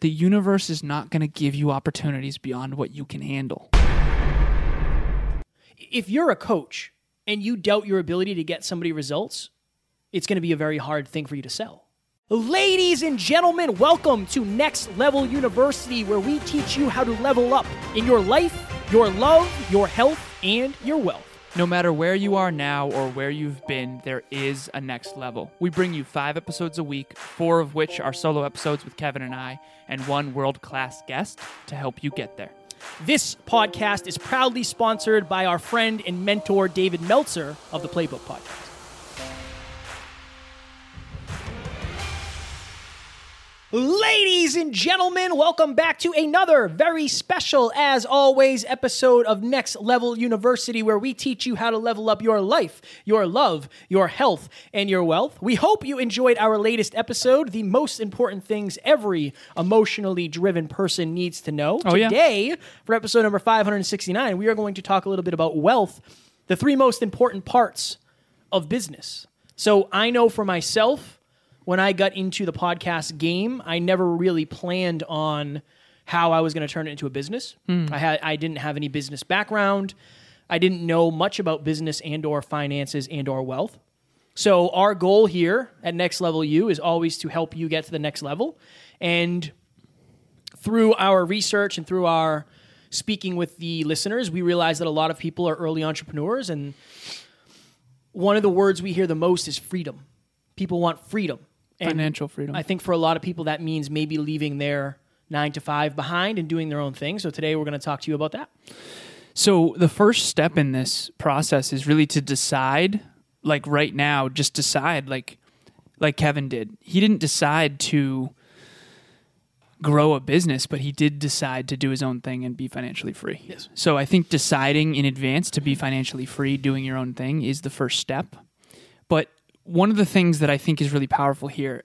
The universe is not going to give you opportunities beyond what you can handle. If you're a coach and you doubt your ability to get somebody results, it's going to be a very hard thing for you to sell. Ladies and gentlemen, welcome to Next Level University, where we teach you how to level up in your life, your love, your health, and your wealth. No matter where you are now or where you've been, there is a next level. We bring you five episodes a week, four of which are solo episodes with Kevin and I, and one world class guest to help you get there. This podcast is proudly sponsored by our friend and mentor, David Meltzer of the Playbook Podcast. Ladies and gentlemen, welcome back to another very special, as always, episode of Next Level University, where we teach you how to level up your life, your love, your health, and your wealth. We hope you enjoyed our latest episode, the most important things every emotionally driven person needs to know. Oh, yeah. Today, for episode number 569, we are going to talk a little bit about wealth, the three most important parts of business. So I know for myself, when I got into the podcast game, I never really planned on how I was going to turn it into a business. Hmm. I had I didn't have any business background. I didn't know much about business and or finances and or wealth. So our goal here at Next Level U is always to help you get to the next level. And through our research and through our speaking with the listeners, we realize that a lot of people are early entrepreneurs and one of the words we hear the most is freedom. People want freedom. Financial freedom. I think for a lot of people, that means maybe leaving their nine to five behind and doing their own thing. So today we're going to talk to you about that. So the first step in this process is really to decide, like right now, just decide, like like Kevin did. He didn't decide to grow a business, but he did decide to do his own thing and be financially free. Yes. So I think deciding in advance to be financially free, doing your own thing, is the first step. One of the things that I think is really powerful here,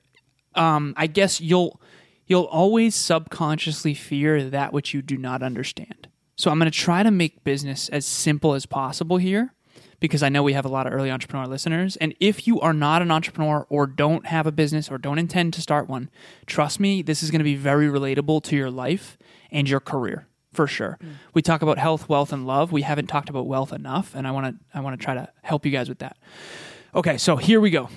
um, I guess you'll you'll always subconsciously fear that which you do not understand. So I'm going to try to make business as simple as possible here because I know we have a lot of early entrepreneur listeners. And if you are not an entrepreneur or don't have a business or don't intend to start one, trust me, this is going to be very relatable to your life and your career for sure. We talk about health, wealth, and love. We haven't talked about wealth enough, and I want to I want to try to help you guys with that. Okay, so here we go.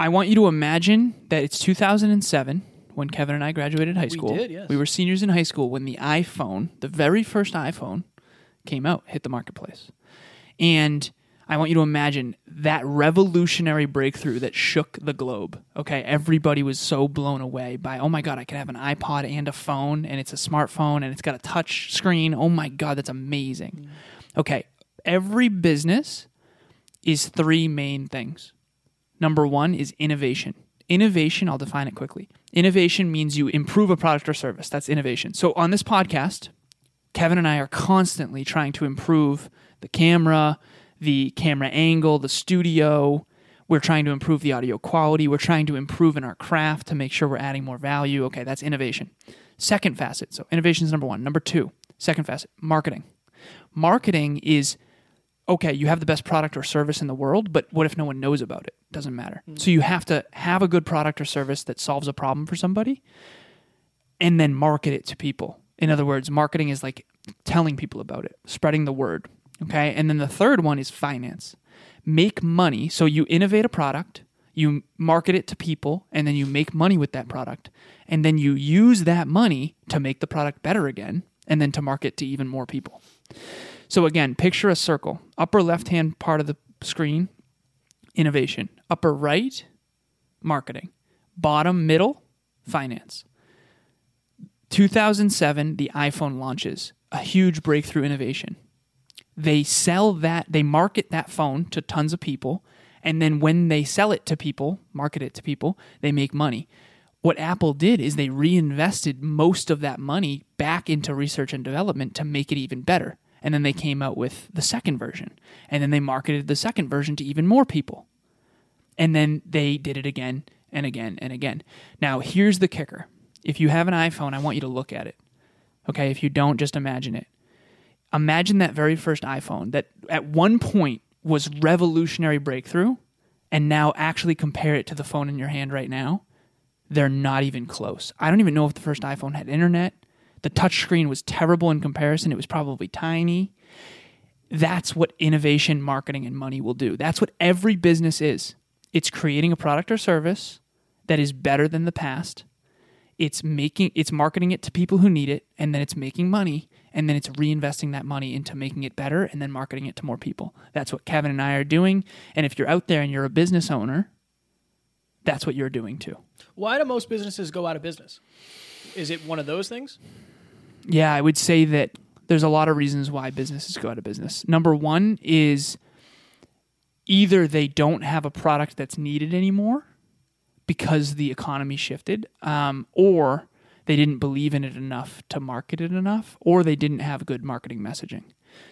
I want you to imagine that it's 2007 when Kevin and I graduated high school. did, yes. We were seniors in high school when the iPhone, the very first iPhone, came out, hit the marketplace. And I want you to imagine that revolutionary breakthrough that shook the globe. Okay, everybody was so blown away by, oh my God, I can have an iPod and a phone, and it's a smartphone, and it's got a touch screen. Oh my God, that's amazing. Mm. Okay, every business is three main things. Number one is innovation. Innovation, I'll define it quickly. Innovation means you improve a product or service. That's innovation. So on this podcast, Kevin and I are constantly trying to improve the camera, the camera angle, the studio. We're trying to improve the audio quality. We're trying to improve in our craft to make sure we're adding more value. Okay, that's innovation. Second facet. So innovation is number one. Number two, second facet, marketing. Marketing is okay, you have the best product or service in the world, but what if no one knows about it? Doesn't matter. Mm. So you have to have a good product or service that solves a problem for somebody and then market it to people. In other words, marketing is like telling people about it, spreading the word. Okay. And then the third one is finance. Make money. So you innovate a product, you market it to people, and then you make money with that product. And then you use that money to make the product better again and then to market to even more people. So again, picture a circle. Upper left hand part of the screen, innovation. Upper right, marketing. Bottom middle, finance. 2007, the iPhone launches, a huge breakthrough innovation. They sell that, they market that phone to tons of people, and then when they sell it to people, market it to people, they make money. What Apple did is they reinvested most of that money back into research and development to make it even better. And then they came out with the second version, and then they marketed the second version to even more people. And then they did it again and again and again. Now, here's the kicker if you have an iPhone, I want you to look at it. Okay, if you don't, just imagine it. Imagine that very first iPhone that at one point was revolutionary breakthrough, and now actually compare it to the phone in your hand right now. they're not even close. I don't even know if the first iPhone had internet. The touchscreen was terrible in comparison. It was probably tiny. That's what innovation, marketing, and money will do. That's what every business is. It's creating a product or service that is better than the past. It's making it's marketing it to people who need it, and then it's making money, and then it's reinvesting that money into making it better and then marketing it to more people. That's what Kevin and I are doing. And if you're out there and you're a business owner, that's what you're doing too. Why do most businesses go out of business? Is it one of those things? Yeah, I would say that there's a lot of reasons why businesses go out of business. Number one is either they don't have a product that's needed anymore because the economy shifted, um, or they didn't believe in it enough to market it enough, or they didn't have good marketing messaging.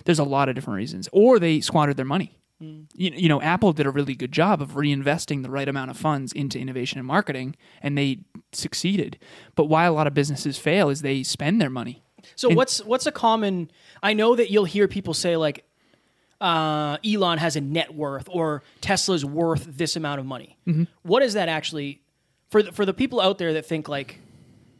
There's a lot of different reasons, or they squandered their money. You, you know, Apple did a really good job of reinvesting the right amount of funds into innovation and marketing, and they succeeded. But why a lot of businesses fail is they spend their money. So what's what's a common? I know that you'll hear people say like, uh, Elon has a net worth or Tesla's worth this amount of money. What is that actually for? The, for the people out there that think like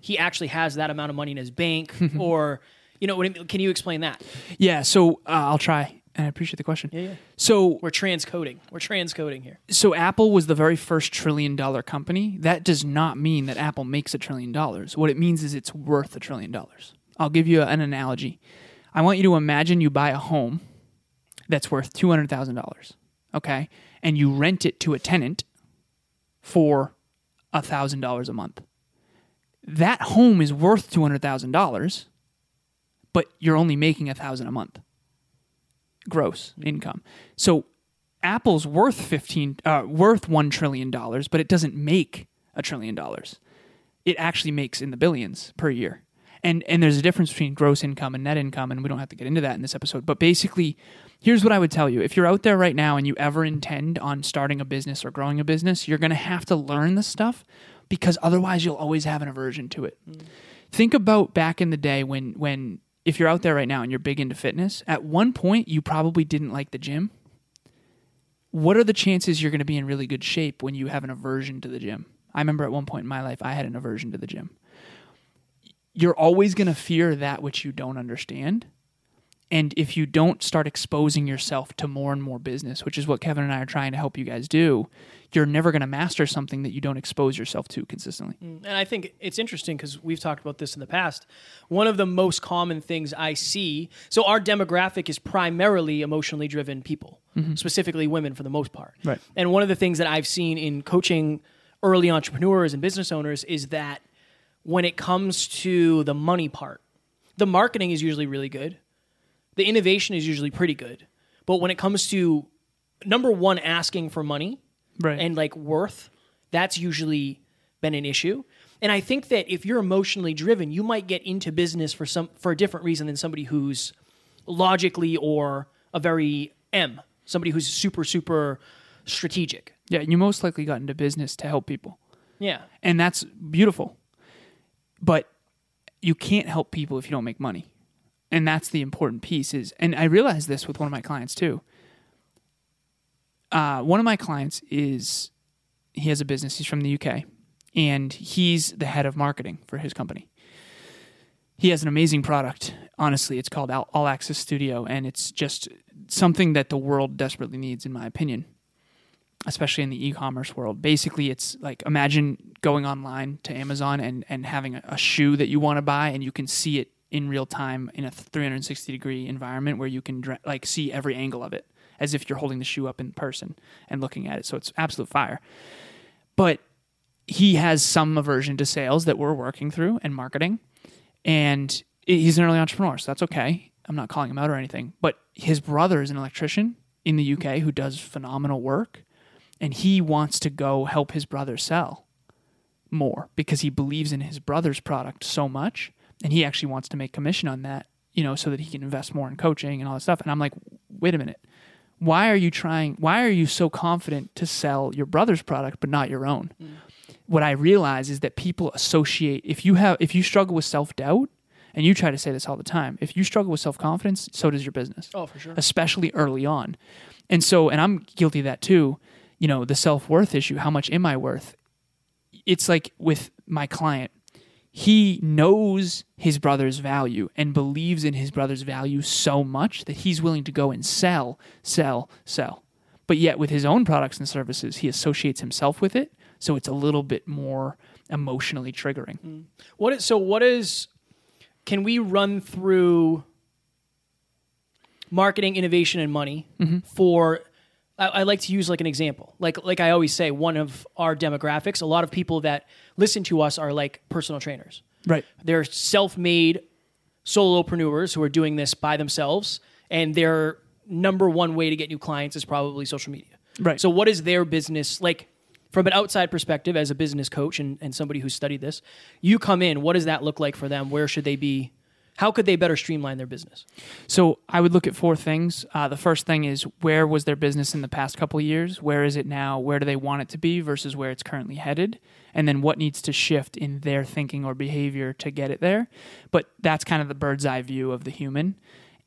he actually has that amount of money in his bank, or you know, what I mean? can you explain that? Yeah, so uh, I'll try. And I appreciate the question. yeah. Yeah. So We're transcoding. We're transcoding here. so Apple was the very first trillion dollar company. That does not mean that Apple makes a trillion dollars. What it means is it's worth a trillion dollars. I'll give you an analogy. I want you to imagine you buy a home that's worth $200,000, okay? And you rent it to a tenant for a $1,000 a month. That home is worth $200,000, but you're only making a 1000 a month gross income. So Apple's worth 15 uh, worth 1 trillion dollars, but it doesn't make a trillion dollars. It actually makes in the billions per year. And and there's a difference between gross income and net income and we don't have to get into that in this episode, but basically here's what I would tell you. If you're out there right now and you ever intend on starting a business or growing a business, you're going to have to learn this stuff because otherwise you'll always have an aversion to it. Think about back in the day when when if you're out there right now and you're big into fitness, at one point you probably didn't like the gym. What are the chances you're going to be in really good shape when you have an aversion to the gym? I remember at one point in my life I had an aversion to the gym. You're always going to fear that which you don't understand. And if you don't start exposing yourself to more and more business, which is what Kevin and I are trying to help you guys do, you're never going to master something that you don't expose yourself to consistently. Mm, and I think it's interesting because we've talked about this in the past. One of the most common things I see so, our demographic is primarily emotionally driven people, mm-hmm. specifically women for the most part. Right. And one of the things that I've seen in coaching early entrepreneurs and business owners is that when it comes to the money part, the marketing is usually really good, the innovation is usually pretty good. But when it comes to number one, asking for money, Right. and like worth, that's usually been an issue. And I think that if you're emotionally driven, you might get into business for some for a different reason than somebody who's logically or a very M, somebody who's super super strategic. yeah, you most likely got into business to help people. Yeah. and that's beautiful. But you can't help people if you don't make money, and that's the important piece. Is and I realized this with one of my clients too. Uh, one of my clients is he has a business. He's from the UK, and he's the head of marketing for his company. He has an amazing product. Honestly, it's called All Access Studio, and it's just something that the world desperately needs, in my opinion especially in the e-commerce world. Basically, it's like imagine going online to Amazon and and having a, a shoe that you want to buy, and you can see it in real time in a 360 degree environment where you can like see every angle of it as if you're holding the shoe up in person and looking at it. So it's absolute fire. But he has some aversion to sales that we're working through and marketing, and he's an early entrepreneur, so that's okay. I'm not calling him out or anything. But his brother is an electrician in the UK who does phenomenal work and he wants to go help his brother sell more because he believes in his brother's product so much and he actually wants to make commission on that you know so that he can invest more in coaching and all that stuff and i'm like wait a minute why are you trying why are you so confident to sell your brother's product but not your own mm. what i realize is that people associate if you have if you struggle with self-doubt and you try to say this all the time if you struggle with self-confidence so does your business Oh, for sure. especially early on. And so, and I'm guilty of that too. You know, the self worth issue. How much am I worth? it's like with my client, he knows his brother's value and believes in his brother's value so much that he's willing to go and sell, sell, sell. But yet, with his own products and services, he associates himself with it. So it's a little bit more emotionally triggering. Mm. What is so? What is? Can we run through marketing, innovation, and money mm-hmm. for? I, I like to use like an example. Like like I always say, one of our demographics. A lot of people that listen to us are like personal trainers. Right. They're self-made solopreneurs who are doing this by themselves, and their number one way to get new clients is probably social media. Right. So, what is their business like? From an outside perspective, as a business coach and, and somebody who's studied this, you come in. What does that look like for them? Where should they be? How could they better streamline their business? So I would look at four things. Uh, the first thing is where was their business in the past couple of years? Where is it now? Where do they want it to be versus where it's currently headed? And then what needs to shift in their thinking or behavior to get it there? But that's kind of the bird's eye view of the human.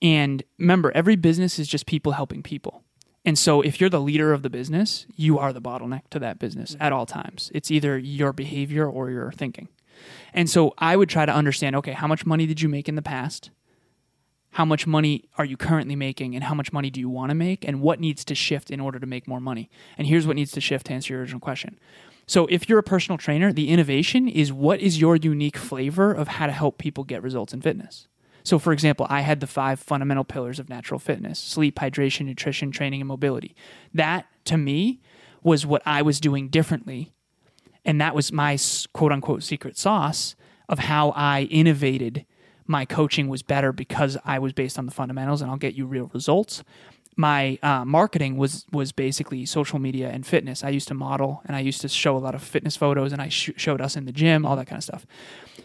And remember, every business is just people helping people. And so if you're the leader of the business, you are the bottleneck to that business at all times. It's either your behavior or your thinking. And so I would try to understand okay, how much money did you make in the past? How much money are you currently making and how much money do you want to make and what needs to shift in order to make more money? And here's what needs to shift to answer your original question. So if you're a personal trainer, the innovation is what is your unique flavor of how to help people get results in fitness? So, for example, I had the five fundamental pillars of natural fitness sleep, hydration, nutrition, training, and mobility. That, to me, was what I was doing differently. And that was my quote unquote secret sauce of how I innovated my coaching was better because I was based on the fundamentals and I'll get you real results. My uh, marketing was was basically social media and fitness. I used to model and I used to show a lot of fitness photos and I sh- showed us in the gym, all that kind of stuff.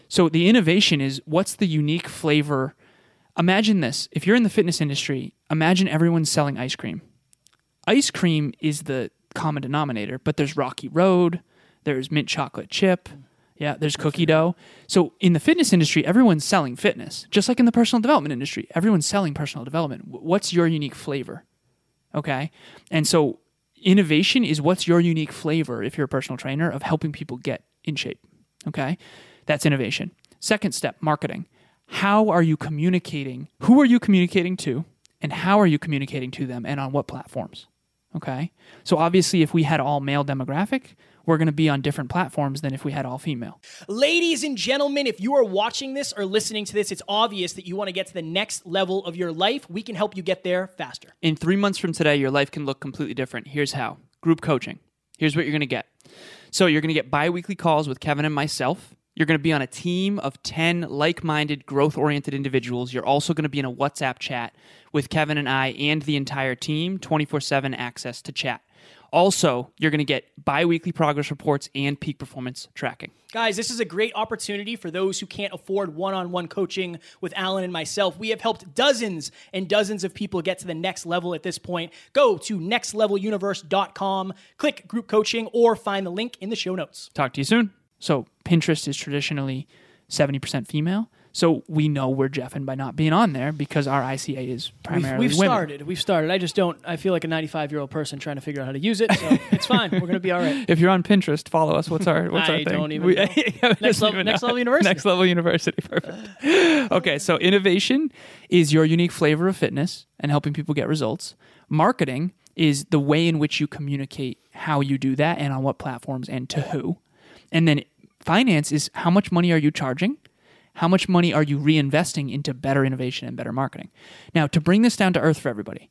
So the innovation is what's the unique flavor? Imagine this: if you're in the fitness industry, imagine everyone's selling ice cream. Ice cream is the common denominator, but there's Rocky Road, there's mint chocolate chip, mm. yeah, there's cookie dough. So in the fitness industry, everyone's selling fitness, just like in the personal development industry. Everyone's selling personal development. What's your unique flavor? Okay, and so innovation is what's your unique flavor if you're a personal trainer of helping people get in shape. Okay, that's innovation. Second step, marketing. How are you communicating? Who are you communicating to? And how are you communicating to them and on what platforms? Okay. So obviously, if we had all male demographic, we're going to be on different platforms than if we had all female. Ladies and gentlemen, if you are watching this or listening to this, it's obvious that you want to get to the next level of your life. We can help you get there faster. In three months from today, your life can look completely different. Here's how group coaching. Here's what you're going to get. So, you're going to get bi weekly calls with Kevin and myself. You're going to be on a team of 10 like minded, growth oriented individuals. You're also going to be in a WhatsApp chat with Kevin and I and the entire team, 24 7 access to chat. Also, you're going to get bi weekly progress reports and peak performance tracking. Guys, this is a great opportunity for those who can't afford one on one coaching with Alan and myself. We have helped dozens and dozens of people get to the next level at this point. Go to nextleveluniverse.com, click group coaching, or find the link in the show notes. Talk to you soon. So, Pinterest is traditionally 70% female. So, we know we're Jeffing by not being on there because our ICA is We've, primarily we've women. started. We've started. I just don't, I feel like a 95 year old person trying to figure out how to use it. So it's fine. We're going to be all right. If you're on Pinterest, follow us. What's our what's our I thing? don't even know. We Next don't level- even Next know. Level University. Next level university. Perfect. okay, so innovation is your unique flavor of fitness and helping people get results. Marketing is the way in which you communicate how you do that and on what platforms and to who. And then finance is how much money are you charging? How much money are you reinvesting into better innovation and better marketing? Now, to bring this down to earth for everybody,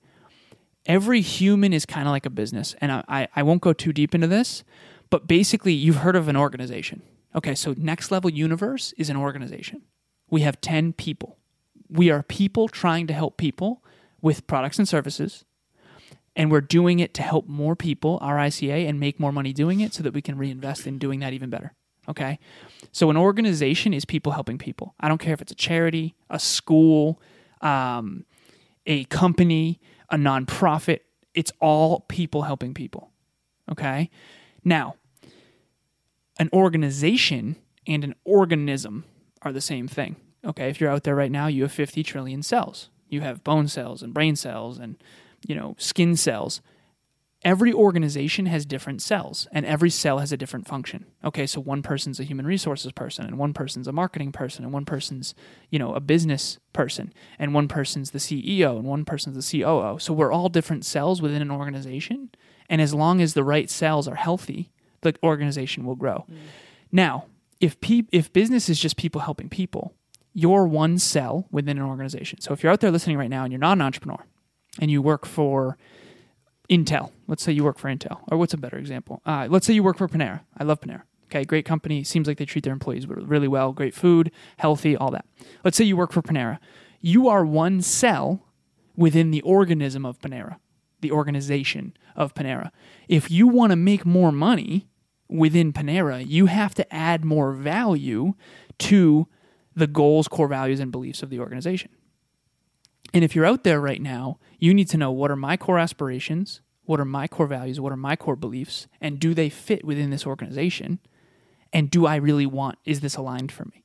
every human is kind of like a business. And I, I, won't go too deep into this, but basically, you've heard of an organization. Okay, so Next Level Universe is an organization. We have 10 people. We are people trying to help people with products and services. And we're doing it to help more people, our ICA, and make more money doing it so that we can reinvest in doing that even better. Okay? So, an organization is people helping people. I don't care if it's a charity, a school, um, a company, a nonprofit. It's all people helping people. Okay? Now, an organization and an organism are the same thing. Okay? If you're out there right now, you have 50 trillion cells. You have bone cells and brain cells and, you know, skin cells. Every organization has different cells and every cell has a different function. Okay, so one person's a human resources person and one person's a marketing person and one person's, you know, a business person and one person's the CEO and one person's the COO. So we're all different cells within an organization and as long as the right cells are healthy, the organization will grow. Mm. Now, if pe- if business is just people helping people, you're one cell within an organization. So if you're out there listening right now and you're not an entrepreneur and you work for Intel. Let's say you work for Intel, or what's a better example? Uh, let's say you work for Panera. I love Panera. Okay, great company. Seems like they treat their employees really well. Great food, healthy, all that. Let's say you work for Panera. You are one cell within the organism of Panera, the organization of Panera. If you want to make more money within Panera, you have to add more value to the goals, core values, and beliefs of the organization. And if you're out there right now, you need to know what are my core aspirations, what are my core values, what are my core beliefs, and do they fit within this organization? And do I really want, is this aligned for me?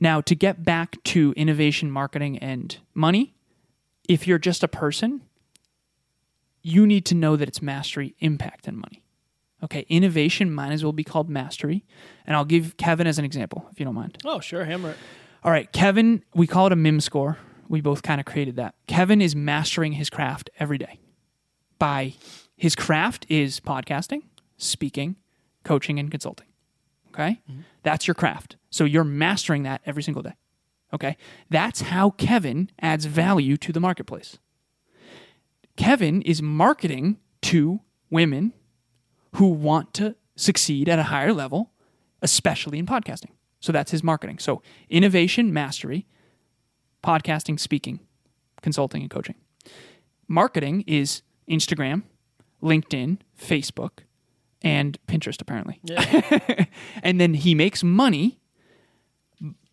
Now, to get back to innovation, marketing, and money, if you're just a person, you need to know that it's mastery, impact, and money. Okay, innovation might as well be called mastery. And I'll give Kevin as an example, if you don't mind. Oh, sure, hammer it. All right, Kevin, we call it a MIM score. We both kind of created that. Kevin is mastering his craft every day. By his craft is podcasting, speaking, coaching, and consulting. Okay? Mm-hmm. That's your craft. So you're mastering that every single day. Okay? That's how Kevin adds value to the marketplace. Kevin is marketing to women who want to succeed at a higher level, especially in podcasting. So that's his marketing. So innovation, mastery, podcasting, speaking, consulting, and coaching. Marketing is Instagram, LinkedIn, Facebook, and Pinterest, apparently. and then he makes money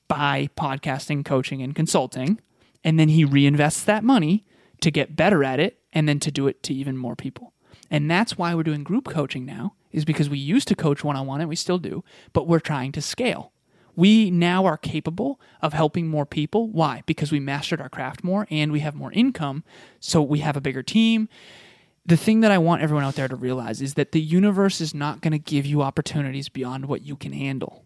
by podcasting, coaching, and consulting. And then he reinvests that money to get better at it and then to do it to even more people. And that's why we're doing group coaching now, is because we used to coach one on one and we still do, but we're trying to scale. We now are capable of helping more people. Why? Because we mastered our craft more and we have more income. So we have a bigger team. The thing that I want everyone out there to realize is that the universe is not going to give you opportunities beyond what you can handle.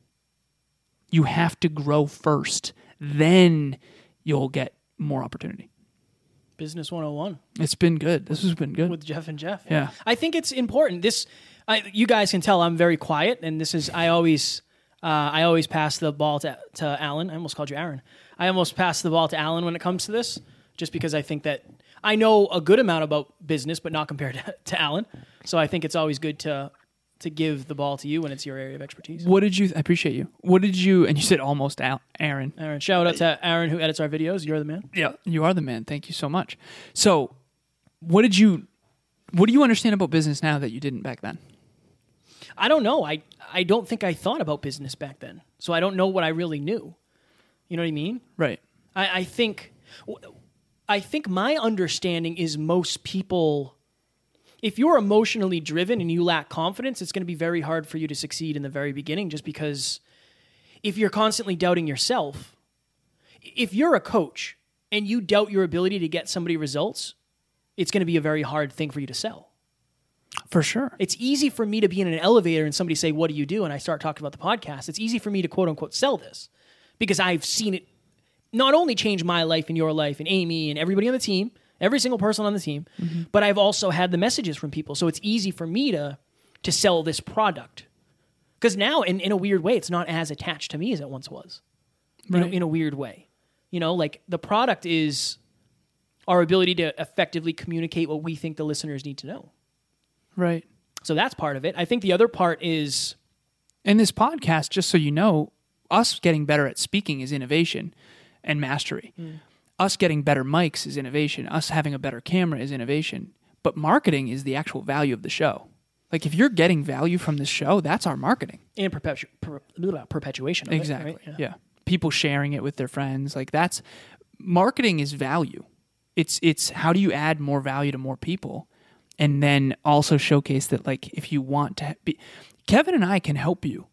You have to grow first, then you'll get more opportunity. Business 101 It's been good. This has been good. with Jeff and Jeff. Yeah. I think it's important. This, I, you guys can tell I'm very quiet, and this is I always, uh, I always pass the ball to to Alan. I almost called you Aaron. I almost pass the ball to Alan when it comes to this, just because I think that I know a good amount about business, but not compared to, to Alan. So I think it's always good to to give the ball to you when it's your area of expertise. What did you? I appreciate you. What did you? And you said almost out, Aaron. Aaron, shout out to Aaron who edits our videos. You're the man. Yeah, you are the man. Thank you so much. So, what did you? What do you understand about business now that you didn't back then? I don't know. I I don't think I thought about business back then, so I don't know what I really knew. You know what I mean? Right. I, I think I think my understanding is most people if you're emotionally driven and you lack confidence, it's going to be very hard for you to succeed in the very beginning just because if you're constantly doubting yourself, if you're a coach and you doubt your ability to get somebody results, it's going to be a very hard thing for you to sell. For sure. It's easy for me to be in an elevator and somebody say, "What do you do?" and I start talking about the podcast. It's easy for me to quote unquote sell this because I've seen it not only change my life and your life and Amy and everybody on the team, every single person on the team, mm-hmm. but I've also had the messages from people. So it's easy for me to to sell this product. Because now, in, in a weird way, it's not as attached to me as it once was. In, a, in a weird way. You know, like the product is our ability to effectively communicate what we think the listeners need to know. Right. So that's part of it. I think the other part is And this podcast, just so you know, us getting better at speaking is innovation and mastery. Hmm. Us getting better mics is innovation. Us having a better camera is innovation. But marketing is the actual value of the show. Like if you're getting value from this show, that's our marketing. and perpetu- per- perpetuation. Of it, Exactly. right? yeah. People sharing it with their friends. Like that's marketing is value. It's it's how do you add more value to more people and then also showcase that like if you want to be Kevin and I can help you.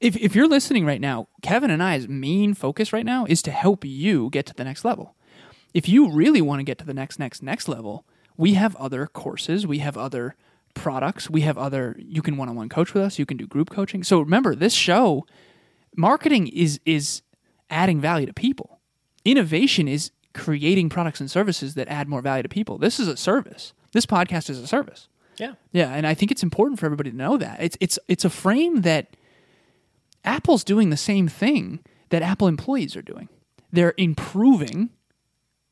If if you're listening right now, Kevin and I's main focus right now is to help you get to the next level. If you really want to get to the next next next level, we have other courses, we have other products, we have other you can one-on-one coach with us, you can do group coaching. So remember, this show marketing is is adding value to people. Innovation is creating products and services that add more value to people. This is a service. This podcast is a service. Yeah. Yeah, and I think it's important for everybody to know that. It's it's it's a frame that Apple's doing the same thing that Apple employees are doing. They're improving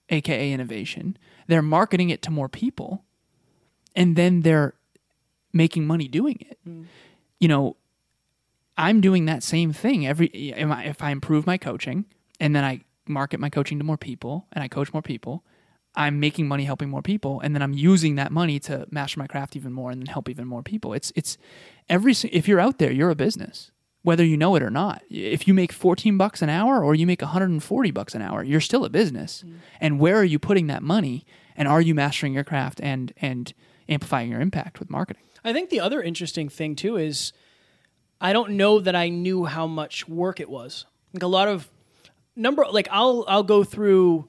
aka innovation. They're marketing it to more people and then they're making money doing it. Mm. You know, I'm doing that same thing every if I improve my coaching and then I market my coaching to more people and I coach more people, I'm making money helping more people and then I'm using that money to master my craft even more and then help even more people. It's it's every if you're out there, you're a business. Whether you know it or not. If you make 14 bucks an hour or you make 140 bucks an hour, you're still a business. Mm. And where are you putting that money and are you mastering your craft and and amplifying your impact with marketing? I think the other interesting thing too is I don't know that I knew how much work it was. Like a lot of number like I'll I'll go through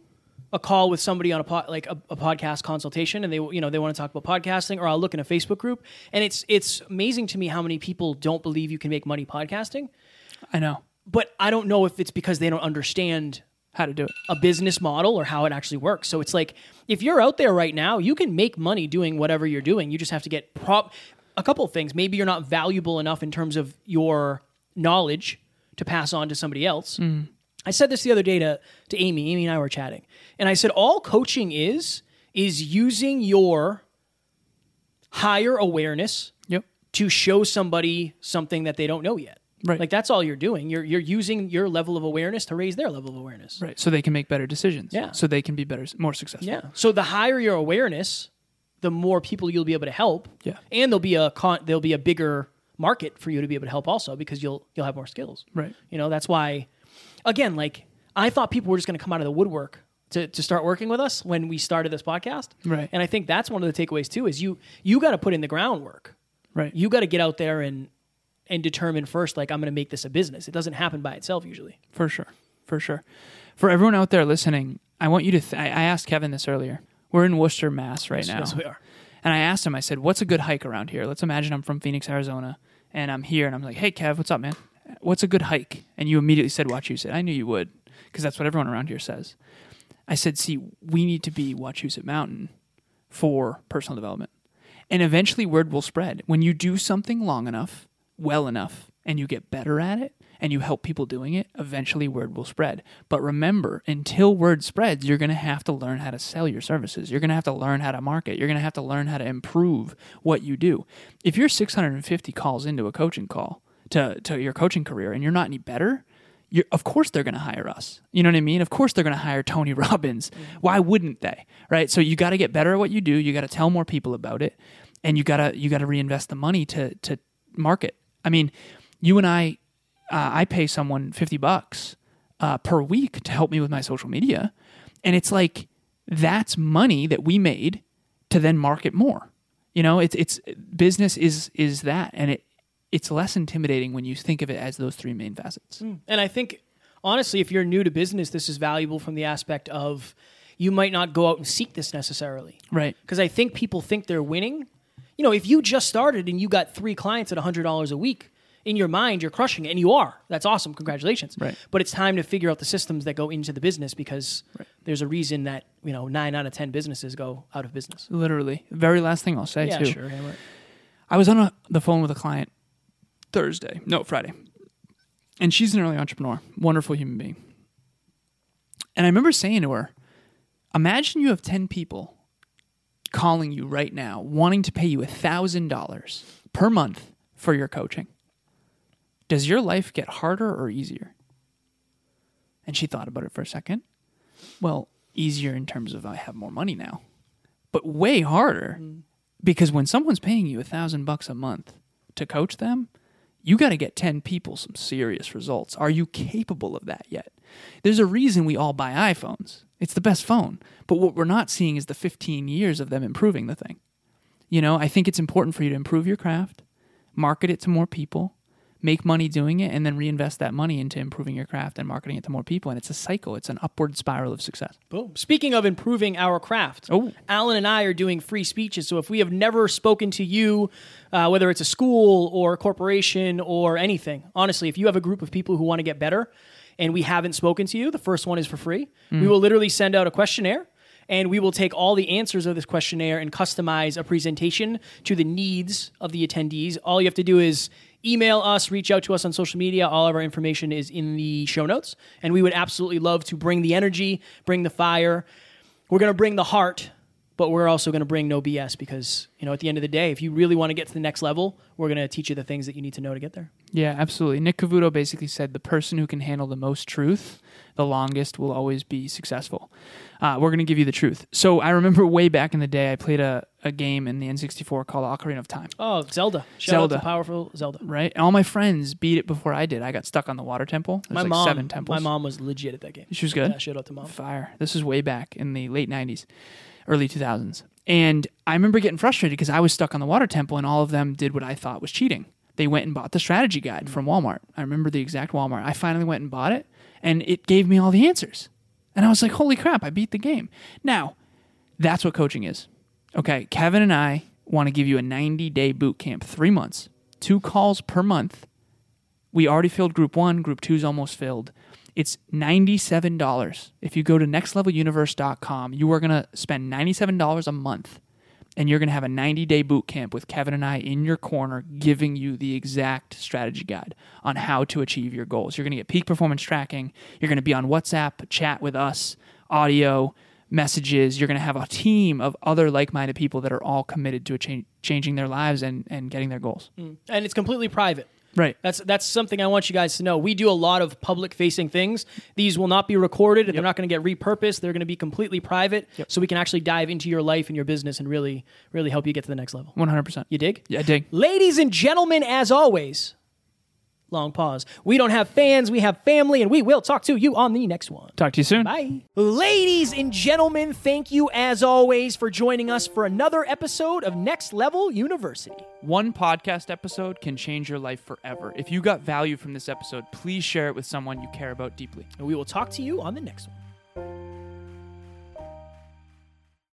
a call with somebody on a pod, like a, a podcast consultation and they you know they want to talk about podcasting or I'll look in a Facebook group and it's it's amazing to me how many people don't believe you can make money podcasting I know but I don't know if it's because they don't understand how to do it. a business model or how it actually works. So it's like if you're out there right now, you can make money doing whatever you're doing. You just have to get prop a couple of things. Maybe you're not valuable enough in terms of your knowledge to pass on to somebody else. Mm. I said this the other day to, to Amy. Amy and I were chatting. And I said all coaching is is using your higher awareness Yep. to show somebody something that they don't know yet. Right. Like that's all you're doing. You're you're using your level of awareness to raise their level of awareness. Right. So they can make better decisions. Yeah. So they can be better, more successful. Yeah. So the higher your awareness, the more people you'll be able to help. Yeah. And there'll be a con- there'll be a bigger market for you to be able to help also because you'll you'll have more skills. Right. You know, that's why again, like I thought people were just going to come out of the woodwork to, to start working with us when we started this podcast. Right. And I think that's one of the takeaways too is you you got to put in the groundwork. Right. You got to get out there and and determine first like I'm going to make this a business. It doesn't happen by itself usually. For sure. For sure. For everyone out there listening, I want you to. Th- I I asked Kevin this earlier. We're in Worcester, Mass, right now. Yes, we are. And I asked him, I said, what's a good hike around here? Let's imagine I'm from Phoenix, Arizona, and I'm here, and I'm like, hey, Kev, what's up, man? What's a good hike? And you immediately said Wachusett. I knew you would, because that's what everyone around here says. I said, see, we need to be Wachusett Mountain for personal development. And eventually, word will spread. When you do something long enough, well enough, and you get better at it, and you help people doing it, eventually word will spread. But remember, until word spreads, you're going to have to learn how to sell your services. You're going to have to learn how to market. You're going to have to learn how to improve what you do. If you're 650 calls into a coaching call to, to your coaching career and you're not any better, you're, of course they're going to hire us. You know what I mean? Of course they're going to hire Tony Robbins. Why wouldn't they? Right? So you got to get better at what you do. You got to tell more people about it, and you got to you got to reinvest the money to to market. I mean, you and I, uh, I pay someone fifty bucks uh, per week to help me with my social media, and it's like that's money that we made to then market more. You know, it's it's business is is that, and it it's less intimidating when you think of it as those three main facets. Hmm. And I think honestly, if you're new to business, this is valuable from the aspect of you might not go out and seek this necessarily. Right. Because I think people think they're winning. You know, if you just started and you got three clients at $100 a week, in your mind, you're crushing it, and you are. That's awesome. Congratulations. Right. But it's time to figure out the systems that go into the business because there's a reason that, you know, nine out of 10 businesses go out of business. Literally. Very last thing I'll say Yeah, too. sure. Yeah, right. I was on a, the phone with a client Thursday, no Friday, and she's an early entrepreneur, wonderful human being. And I remember saying to her, "Imagine you have ten people calling you right now, wanting to pay you thousand dollars per month for your coaching. Does your life get harder or easier?" And she thought about it for a second. Well, easier in terms of I have more money now, but way harder mm. because when someone's paying you a thousand bucks a month to coach them, you got to get 10 people some serious results. Are you capable of that yet? There's a reason we all buy iPhones. It's the best phone. But what we're not seeing is the 15 years of them improving the thing. You know, I think it's important for you to improve your craft, market it to more people, make money doing it, and then reinvest that money into improving your craft and marketing it to more people. And it's a cycle. It's an upward spiral of success. Boom. Speaking of improving our craft, Oh. Alan and I are doing free speeches. So if we have never spoken to you, uh, whether it's a school or a corporation or anything, honestly, if you have a group of people who want to get better and we haven't spoken to you, the first one is for free. We will literally send out a questionnaire. And we will take all the answers of this questionnaire and customize a presentation to the needs of the attendees. All you have to do is email us, reach out to us on social media. All of our information is in the show notes. And we would absolutely love to bring the energy, bring the fire. We're going to bring the heart, but we're also going to bring no BS because, you know, at the end of the day, if you really want to get to the next level, we're going to teach you the things that you need to know to get there. Yeah, absolutely. Nick Cavuto basically said the person who can handle the most truth the longest will always be successful. Uh, we're going to give you the truth. So I remember way back in the day, I played a, a game in the N64 called Ocarina of Time. Oh, Zelda. Shout Zelda. out to powerful Zelda. Right? All my friends beat it before I did. I got stuck on the water temple. There's My like mom, seven temples. my mom was legit at that game. She was good. Yeah, shout out to mom. Fire. This is way back in the late 90s, early 2000s. And I remember getting frustrated because I was stuck on the water temple and all of them did what I thought was cheating. They went and bought the strategy guide from Walmart. I remember the exact Walmart. I finally went and bought it and it gave me all the answers. And I was like, holy crap, I beat the game. Now, that's what coaching is. Okay, Kevin and I want to give you a 90 day boot camp, three months, two calls per month. We already filled group one, group two's almost filled. It's $97. If you go to nextleveluniverse.com, you are going to spend $97 a month and you're going to have a 90 day boot camp with Kevin and I in your corner giving you the exact strategy guide on how to achieve your goals. You're going to get peak performance tracking. You're going to be on WhatsApp, chat with us, audio, messages. You're going to have a team of other like minded people that are all committed to a cha- changing their lives and, and getting their goals. Mm. And it's completely private. Right. That's that's something I want you guys to know. We do a lot of public facing things. These will not be recorded and they're not going to get repurposed. They're going to be completely private so we can actually dive into your life and your business and really really help you get to the next level. 100%. You dig? Yeah, dig. Ladies and gentlemen, as always, long pause. We don't have fans, we have family and we will talk to you on the next one. Talk to you soon. Bye. Ladies and gentlemen, thank you as always for joining us for another episode of Next Level University. One podcast episode can change your life forever. If you got value from this episode, please share it with someone you care about deeply. And we will talk to you on the next one.